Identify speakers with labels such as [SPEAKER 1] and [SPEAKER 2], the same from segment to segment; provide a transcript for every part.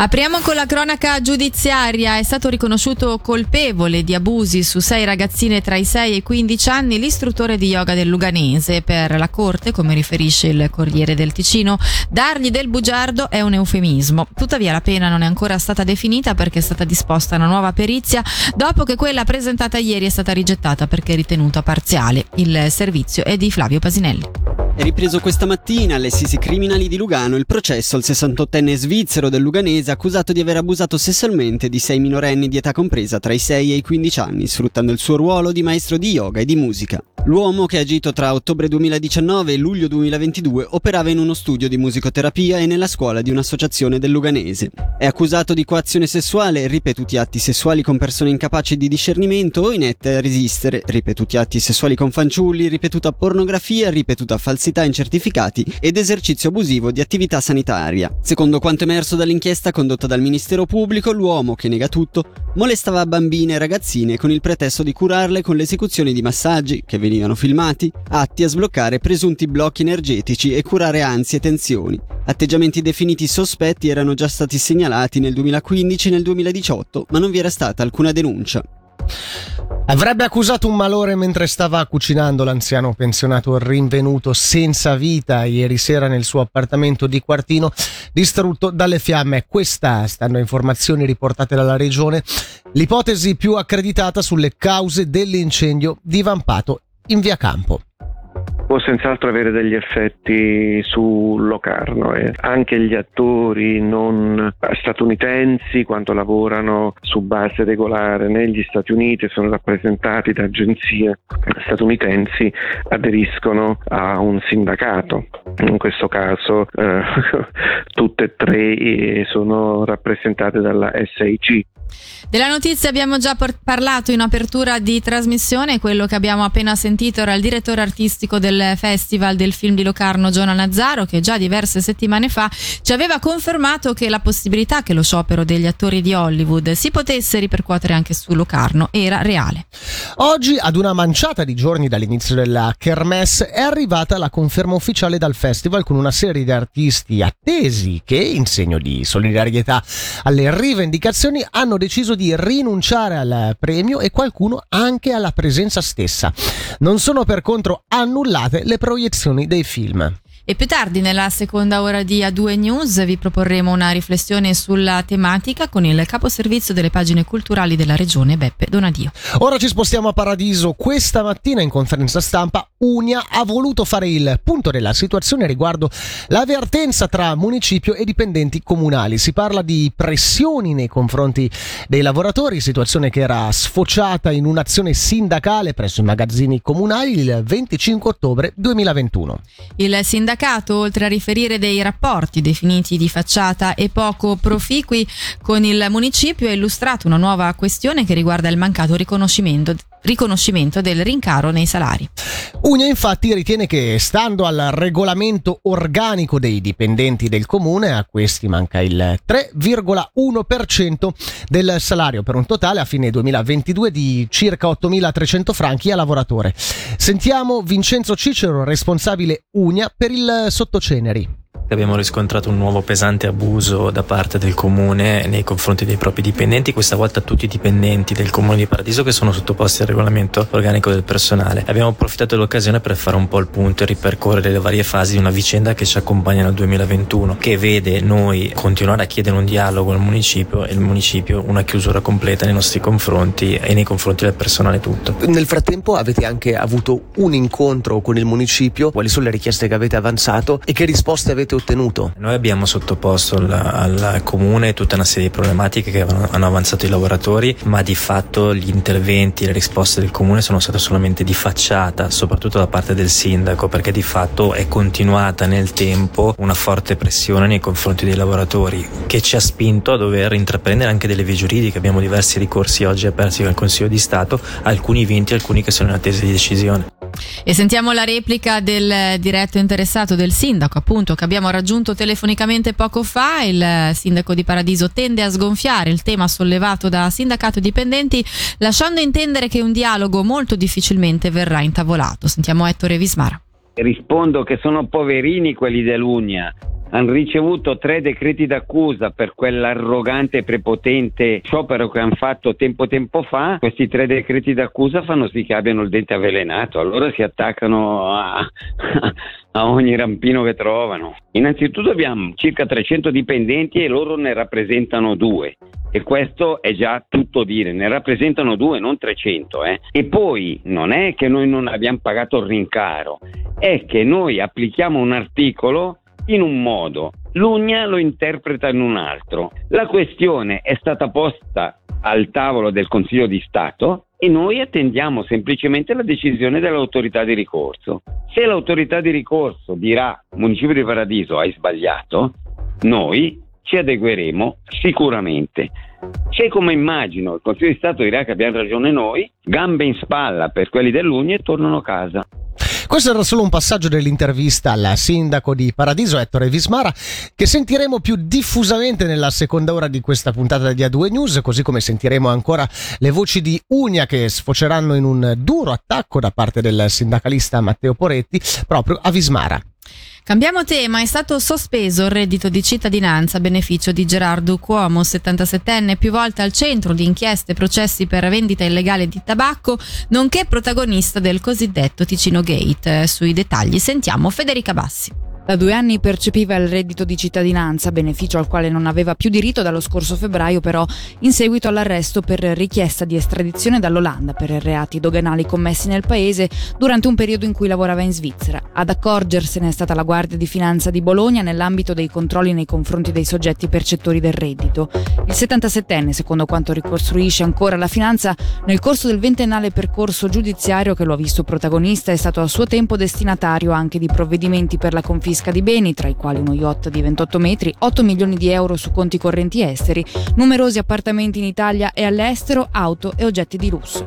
[SPEAKER 1] Apriamo con la cronaca giudiziaria. È stato riconosciuto colpevole di abusi su sei ragazzine tra i 6 e i 15 anni l'istruttore di yoga del Luganese. Per la Corte, come riferisce il Corriere del Ticino, dargli del bugiardo è un eufemismo. Tuttavia la pena non è ancora stata definita perché è stata disposta una nuova perizia dopo che quella presentata ieri è stata rigettata perché ritenuta parziale. Il servizio è di Flavio Pasinelli.
[SPEAKER 2] È ripreso questa mattina alle Sisi Criminali di Lugano il processo al 68enne svizzero del Luganese accusato di aver abusato sessualmente di sei minorenni di età compresa tra i 6 e i 15 anni, sfruttando il suo ruolo di maestro di yoga e di musica. L'uomo, che ha agito tra ottobre 2019 e luglio 2022, operava in uno studio di musicoterapia e nella scuola di un'associazione del Luganese. È accusato di coazione sessuale, ripetuti atti sessuali con persone incapaci di discernimento o inette a resistere, ripetuti atti sessuali con fanciulli, ripetuta pornografia, ripetuta falsità in certificati ed esercizio abusivo di attività sanitaria. Secondo quanto emerso dall'inchiesta condotta dal Ministero Pubblico, l'uomo, che nega tutto, molestava bambine e ragazzine con il pretesto di curarle con l'esecuzione di massaggi, che venivano filmati, atti a sbloccare presunti blocchi energetici e curare ansie e tensioni. Atteggiamenti definiti sospetti erano già stati segnalati nel 2015 e nel 2018, ma non vi era stata alcuna denuncia.
[SPEAKER 3] Avrebbe accusato un malore mentre stava cucinando l'anziano pensionato rinvenuto senza vita ieri sera nel suo appartamento di Quartino, distrutto dalle fiamme. Questa, stando a informazioni riportate dalla regione, l'ipotesi più accreditata sulle cause dell'incendio divampato in via Campo.
[SPEAKER 4] Può senz'altro avere degli effetti sul Locarno e anche gli attori non statunitensi quando lavorano su base regolare negli Stati Uniti sono rappresentati da agenzie statunitensi aderiscono a un sindacato. In questo caso eh, tutte e tre eh, sono rappresentate dalla SIC
[SPEAKER 1] della notizia abbiamo già parlato in apertura di trasmissione, quello che abbiamo appena sentito era il direttore artistico del Festival del film di Locarno, Giona Nazzaro, che già diverse settimane fa ci aveva confermato che la possibilità che lo sciopero degli attori di Hollywood si potesse ripercuotere anche su Locarno era reale.
[SPEAKER 3] Oggi, ad una manciata di giorni dall'inizio della Kermesse, è arrivata la conferma ufficiale dal festival con una serie di artisti attesi che, in segno di solidarietà alle rivendicazioni, hanno deciso di rinunciare al premio e qualcuno anche alla presenza stessa. Non sono per contro annullate le proiezioni dei film.
[SPEAKER 1] E più tardi, nella seconda ora di A2 News, vi proporremo una riflessione sulla tematica con il caposervizio delle pagine culturali della regione, Beppe Donadio.
[SPEAKER 3] Ora ci spostiamo a Paradiso. Questa mattina in conferenza stampa Unia ha voluto fare il punto della situazione riguardo l'avvertenza tra municipio e dipendenti comunali. Si parla di pressioni nei confronti dei lavoratori, situazione che era sfociata in un'azione sindacale presso i magazzini comunali il 25 ottobre 2021.
[SPEAKER 1] Il sindacato sindacato, oltre a riferire dei rapporti definiti di facciata e poco proficui con il municipio, ha illustrato una nuova questione che riguarda il mancato riconoscimento riconoscimento del rincaro nei salari.
[SPEAKER 3] Unia infatti ritiene che stando al regolamento organico dei dipendenti del comune a questi manca il 3,1% del salario per un totale a fine 2022 di circa 8.300 franchi a lavoratore. Sentiamo Vincenzo Cicero, responsabile Unia per il Sottoceneri.
[SPEAKER 5] Abbiamo riscontrato un nuovo pesante abuso da parte del comune nei confronti dei propri dipendenti, questa volta tutti i dipendenti del comune di Paradiso che sono sottoposti al regolamento organico del personale. Abbiamo approfittato dell'occasione per fare un po' il punto e ripercorrere le varie fasi di una vicenda che ci accompagna nel 2021, che vede noi continuare a chiedere un dialogo al municipio e il municipio una chiusura completa nei nostri confronti e nei confronti del personale tutto.
[SPEAKER 6] Nel frattempo avete anche avuto un incontro con il municipio, quali sono le richieste che avete avanzato e che risposte avete ottenuto?
[SPEAKER 5] Noi abbiamo sottoposto al, al comune tutta una serie di problematiche che hanno avanzato i lavoratori, ma di fatto gli interventi, le risposte del comune sono state solamente di facciata, soprattutto da parte del sindaco, perché di fatto è continuata nel tempo una forte pressione nei confronti dei lavoratori che ci ha spinto a dover intraprendere anche delle vie giuridiche. Abbiamo diversi ricorsi oggi aperti dal Consiglio di Stato, alcuni vinti, alcuni che sono in attesa di decisione.
[SPEAKER 1] E sentiamo la replica del diretto interessato del sindaco, appunto, che abbiamo raggiunto telefonicamente poco fa. Il sindaco di Paradiso tende a sgonfiare il tema sollevato da sindacato dipendenti, lasciando intendere che un dialogo molto difficilmente verrà intavolato. Sentiamo Ettore Vismara.
[SPEAKER 7] Rispondo che sono poverini quelli dell'Unia hanno ricevuto tre decreti d'accusa per quell'arrogante e prepotente sciopero che hanno fatto tempo tempo fa, questi tre decreti d'accusa fanno sì che abbiano il dente avvelenato, allora si attaccano a, a ogni rampino che trovano. Innanzitutto abbiamo circa 300 dipendenti e loro ne rappresentano due. E questo è già tutto dire, ne rappresentano due, non 300. Eh. E poi non è che noi non abbiamo pagato il rincaro, è che noi applichiamo un articolo in un modo, l'Ugna lo interpreta in un altro. La questione è stata posta al tavolo del Consiglio di Stato e noi attendiamo semplicemente la decisione dell'autorità di ricorso. Se l'autorità di ricorso dirà Municipio di Paradiso hai sbagliato, noi ci adegueremo sicuramente. Se come immagino il Consiglio di Stato dirà che abbiamo ragione noi, gambe in spalla per quelli dell'Ugna e tornano a casa.
[SPEAKER 3] Questo era solo un passaggio dell'intervista al sindaco di Paradiso, Ettore Vismara, che sentiremo più diffusamente nella seconda ora di questa puntata di A2 News, così come sentiremo ancora le voci di Unia che sfoceranno in un duro attacco da parte del sindacalista Matteo Poretti proprio a Vismara.
[SPEAKER 1] Cambiamo tema, è stato sospeso il reddito di cittadinanza a beneficio di Gerardo Cuomo, 77enne, più volte al centro di inchieste e processi per vendita illegale di tabacco, nonché protagonista del cosiddetto Ticino Gate. Sui dettagli sentiamo Federica Bassi.
[SPEAKER 8] Da due anni percepiva il reddito di cittadinanza, beneficio al quale non aveva più diritto dallo scorso febbraio, però in seguito all'arresto per richiesta di estradizione dall'Olanda per reati doganali commessi nel paese durante un periodo in cui lavorava in Svizzera. Ad accorgersene è stata la Guardia di Finanza di Bologna nell'ambito dei controlli nei confronti dei soggetti percettori del reddito. Il 77enne, secondo quanto ricostruisce ancora la finanza, nel corso del ventennale percorso giudiziario che lo ha visto protagonista, è stato a suo tempo destinatario anche di provvedimenti per la confisca confisca di beni, tra i quali uno yacht di 28 metri, 8 milioni di euro su conti correnti esteri, numerosi appartamenti in Italia e all'estero, auto e oggetti di lusso.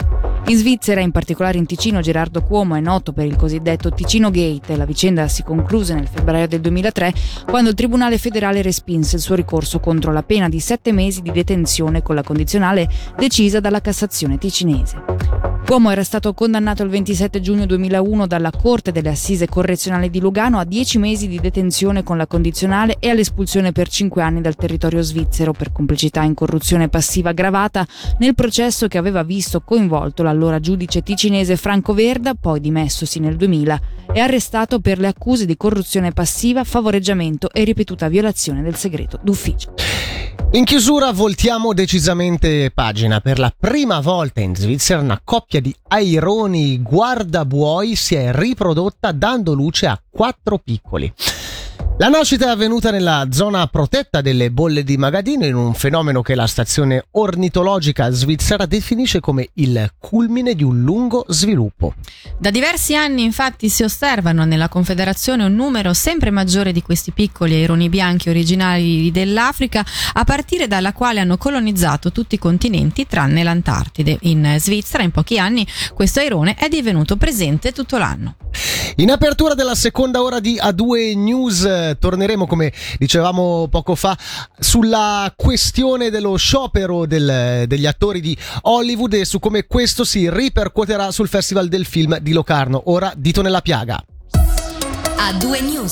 [SPEAKER 8] In Svizzera, in particolare in Ticino, Gerardo Cuomo è noto per il cosiddetto Ticino Gate. La vicenda si concluse nel febbraio del 2003 quando il Tribunale federale respinse il suo ricorso contro la pena di sette mesi di detenzione con la condizionale decisa dalla Cassazione ticinese. Cuomo era stato condannato il 27 giugno 2001 dalla Corte delle Assise Correzionali di Lugano a 10 mesi di detenzione con la condizionale e all'espulsione per 5 anni dal territorio svizzero per complicità in corruzione passiva aggravata nel processo che aveva visto coinvolto l'allora giudice ticinese Franco Verda, poi dimessosi nel 2000, e arrestato per le accuse di corruzione passiva, favoreggiamento e ripetuta violazione del segreto d'ufficio.
[SPEAKER 3] In chiusura voltiamo decisamente pagina. Per la prima volta in Svizzera una coppia di aironi guardabuoi si è riprodotta dando luce a quattro piccoli. La nascita è avvenuta nella zona protetta delle bolle di Magadino in un fenomeno che la stazione ornitologica svizzera definisce come il culmine di un lungo sviluppo.
[SPEAKER 1] Da diversi anni infatti si osservano nella Confederazione un numero sempre maggiore di questi piccoli aironi bianchi originali dell'Africa a partire dalla quale hanno colonizzato tutti i continenti tranne l'Antartide. In Svizzera in pochi anni questo airone è divenuto presente tutto l'anno.
[SPEAKER 3] In apertura della seconda ora di A2 News torneremo, come dicevamo poco fa, sulla questione dello sciopero del, degli attori di Hollywood e su come questo si ripercuoterà sul Festival del Film di Locarno. Ora dito nella piaga.
[SPEAKER 9] A2 News.